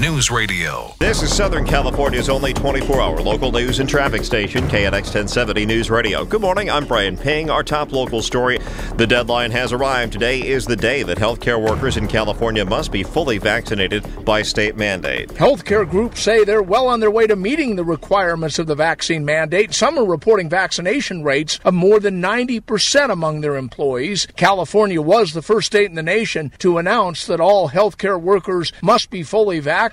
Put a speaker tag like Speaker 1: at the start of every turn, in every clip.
Speaker 1: News Radio.
Speaker 2: This is Southern California's only 24 hour local news and traffic station, KNX 1070 News Radio. Good morning, I'm Brian Ping. Our top local story the deadline has arrived. Today is the day that healthcare workers in California must be fully vaccinated by state mandate.
Speaker 3: Healthcare groups say they're well on their way to meeting the requirements of the vaccine mandate. Some are reporting vaccination rates of more than 90% among their employees. California was the first state in the nation to announce that all healthcare workers must be fully vaccinated.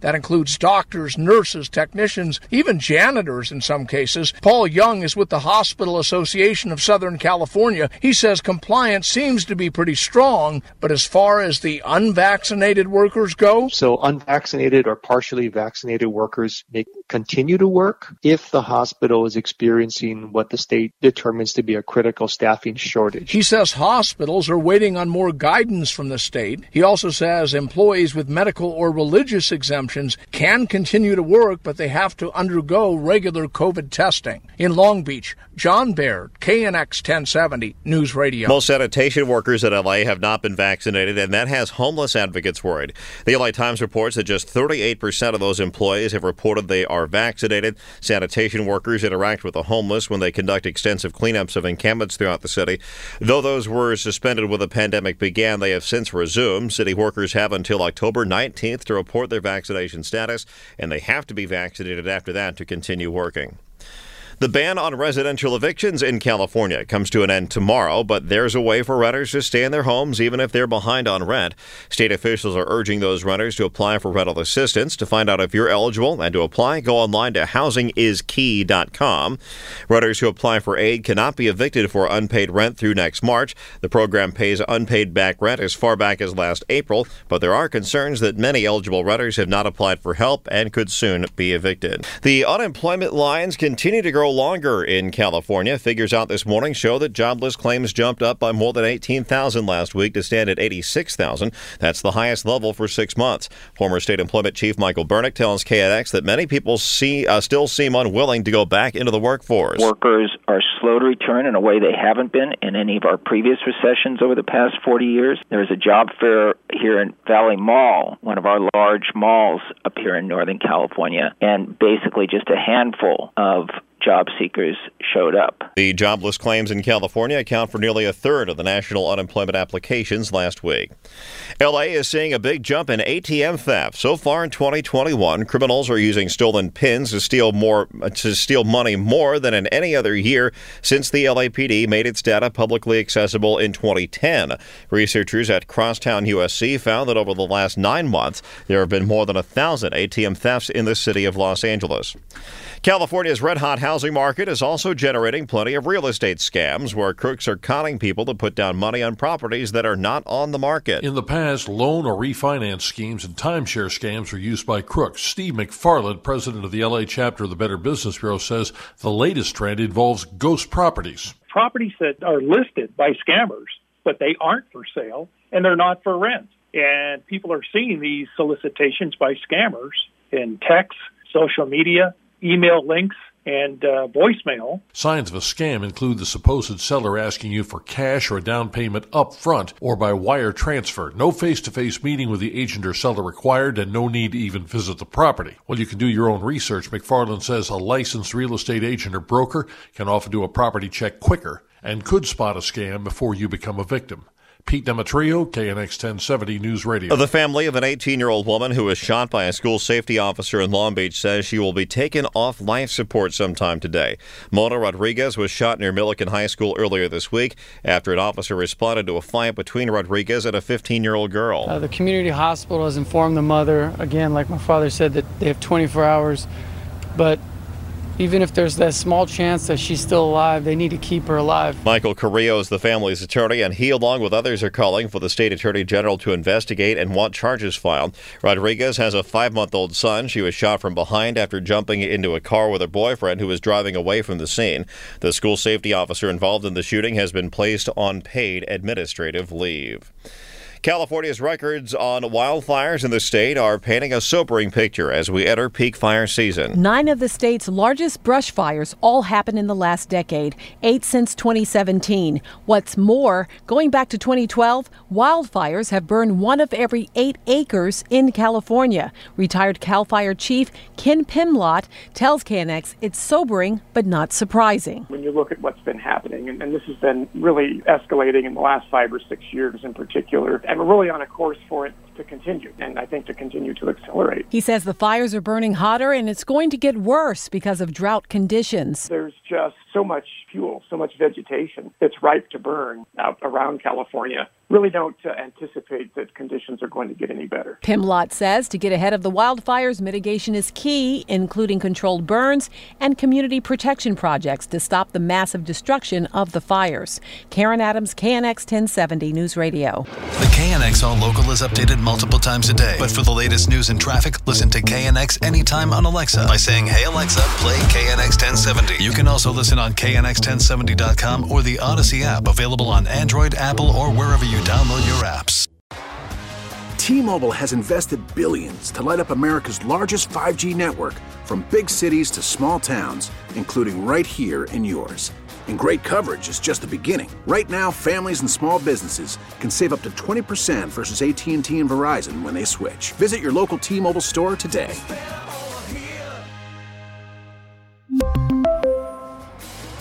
Speaker 3: That includes doctors, nurses, technicians, even janitors in some cases. Paul Young is with the Hospital Association of Southern California. He says compliance seems to be pretty strong, but as far as the unvaccinated workers go,
Speaker 4: so unvaccinated or partially vaccinated workers may continue to work if the hospital is experiencing what the state determines to be a critical staffing shortage.
Speaker 3: He says hospitals are waiting on more guidance from the state. He also says employees with medical or religious exemptions can continue to work, but they have to undergo regular COVID testing. In Long Beach, John Baird, KNX 1070 News Radio.
Speaker 2: Most sanitation workers in LA have not been vaccinated, and that has homeless advocates worried. The LA Times reports that just 38% of those employees have reported they are vaccinated. Sanitation workers interact with the homeless when they conduct extensive cleanups of encampments throughout the city. Though those were suspended when the pandemic began, they have since resumed. City workers have until October 19th to report their vaccination status, and they have to be vaccinated after that to continue working. The ban on residential evictions in California comes to an end tomorrow, but there's a way for renters to stay in their homes even if they're behind on rent. State officials are urging those renters to apply for rental assistance. To find out if you're eligible and to apply, go online to housingiskey.com. Renters who apply for aid cannot be evicted for unpaid rent through next March. The program pays unpaid back rent as far back as last April, but there are concerns that many eligible renters have not applied for help and could soon be evicted. The unemployment lines continue to grow longer in California. Figures out this morning show that jobless claims jumped up by more than 18,000 last week to stand at 86,000. That's the highest level for six months. Former State Employment Chief Michael Bernick tells KNX that many people see uh, still seem unwilling to go back into the workforce.
Speaker 5: Workers are slow to return in a way they haven't been in any of our previous recessions over the past 40 years. There's a job fair here in Valley Mall, one of our large malls up here in Northern California, and basically just a handful of job seekers showed up.
Speaker 2: The jobless claims in California account for nearly a third of the national unemployment applications last week. LA is seeing a big jump in ATM theft. So far in 2021, criminals are using stolen pins to steal more to steal money more than in any other year since the LAPD made its data publicly accessible in 2010. Researchers at Crosstown USC found that over the last 9 months, there have been more than a 1,000 ATM thefts in the city of Los Angeles. California's red hot housing market is also generating plenty of real estate scams where crooks are conning people to put down money on properties that are not on the market.
Speaker 6: In the past, loan or refinance schemes and timeshare scams were used by crooks. Steve McFarland, president of the LA chapter of the Better Business Bureau, says the latest trend involves ghost properties.
Speaker 7: Properties that are listed by scammers, but they aren't for sale and they're not for rent. And people are seeing these solicitations by scammers in text, social media, email links, and uh, voicemail.
Speaker 6: Signs of a scam include the supposed seller asking you for cash or a down payment up front or by wire transfer. No face to face meeting with the agent or seller required and no need to even visit the property. Well, you can do your own research. McFarland says a licensed real estate agent or broker can often do a property check quicker and could spot a scam before you become a victim. Pete Demetriou, KNX 1070 News Radio.
Speaker 2: The family of an 18 year old woman who was shot by a school safety officer in Long Beach says she will be taken off life support sometime today. Mona Rodriguez was shot near Millikan High School earlier this week after an officer responded to a fight between Rodriguez and a 15 year old girl.
Speaker 8: Uh, the community hospital has informed the mother, again, like my father said, that they have 24 hours, but even if there's that small chance that she's still alive, they need to keep her alive.
Speaker 2: Michael Carrillo is the family's attorney, and he, along with others, are calling for the state attorney general to investigate and want charges filed. Rodriguez has a five month old son. She was shot from behind after jumping into a car with her boyfriend who was driving away from the scene. The school safety officer involved in the shooting has been placed on paid administrative leave. California's records on wildfires in the state are painting a sobering picture as we enter peak fire season.
Speaker 9: Nine of the state's largest brush fires all happened in the last decade, eight since 2017. What's more, going back to 2012, wildfires have burned one of every eight acres in California. Retired CAL FIRE Chief Ken Pimlott tells KNX it's sobering but not surprising.
Speaker 10: When you look at what's been happening, and, and this has been really escalating in the last five or six years in particular, and we're really on a course for it to continue, and I think to continue to accelerate.
Speaker 9: He says the fires are burning hotter and it's going to get worse because of drought conditions.
Speaker 10: There's just so much fuel, so much vegetation that's ripe to burn out around California. Really don't uh, anticipate that conditions are going to get any better.
Speaker 9: Pimlott says to get ahead of the wildfires, mitigation is key, including controlled burns and community protection projects to stop the massive destruction of the fires. Karen Adams, KNX 1070 News Radio.
Speaker 1: The KNX All Local is updated multiple times a day. But for the latest news and traffic, listen to KNX anytime on Alexa by saying, Hey Alexa, play KNX 1070. You can also listen on KNX1070.com or the Audacy app, available on Android, Apple, or wherever you download your apps.
Speaker 11: T-Mobile has invested billions to light up America's largest 5G network from big cities to small towns, including right here in yours. And great coverage is just the beginning. Right now, families and small businesses can save up to 20% versus AT&T and Verizon when they switch. Visit your local T-Mobile store today.